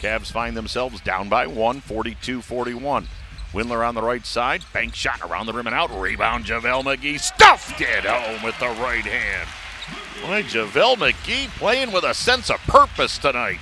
Cavs find themselves down by one, 42 41. Windler on the right side. Bank shot around the rim and out. Rebound, JaVale McGee. Stuffed it home with the right hand. Boy, JaVale McGee playing with a sense of purpose tonight.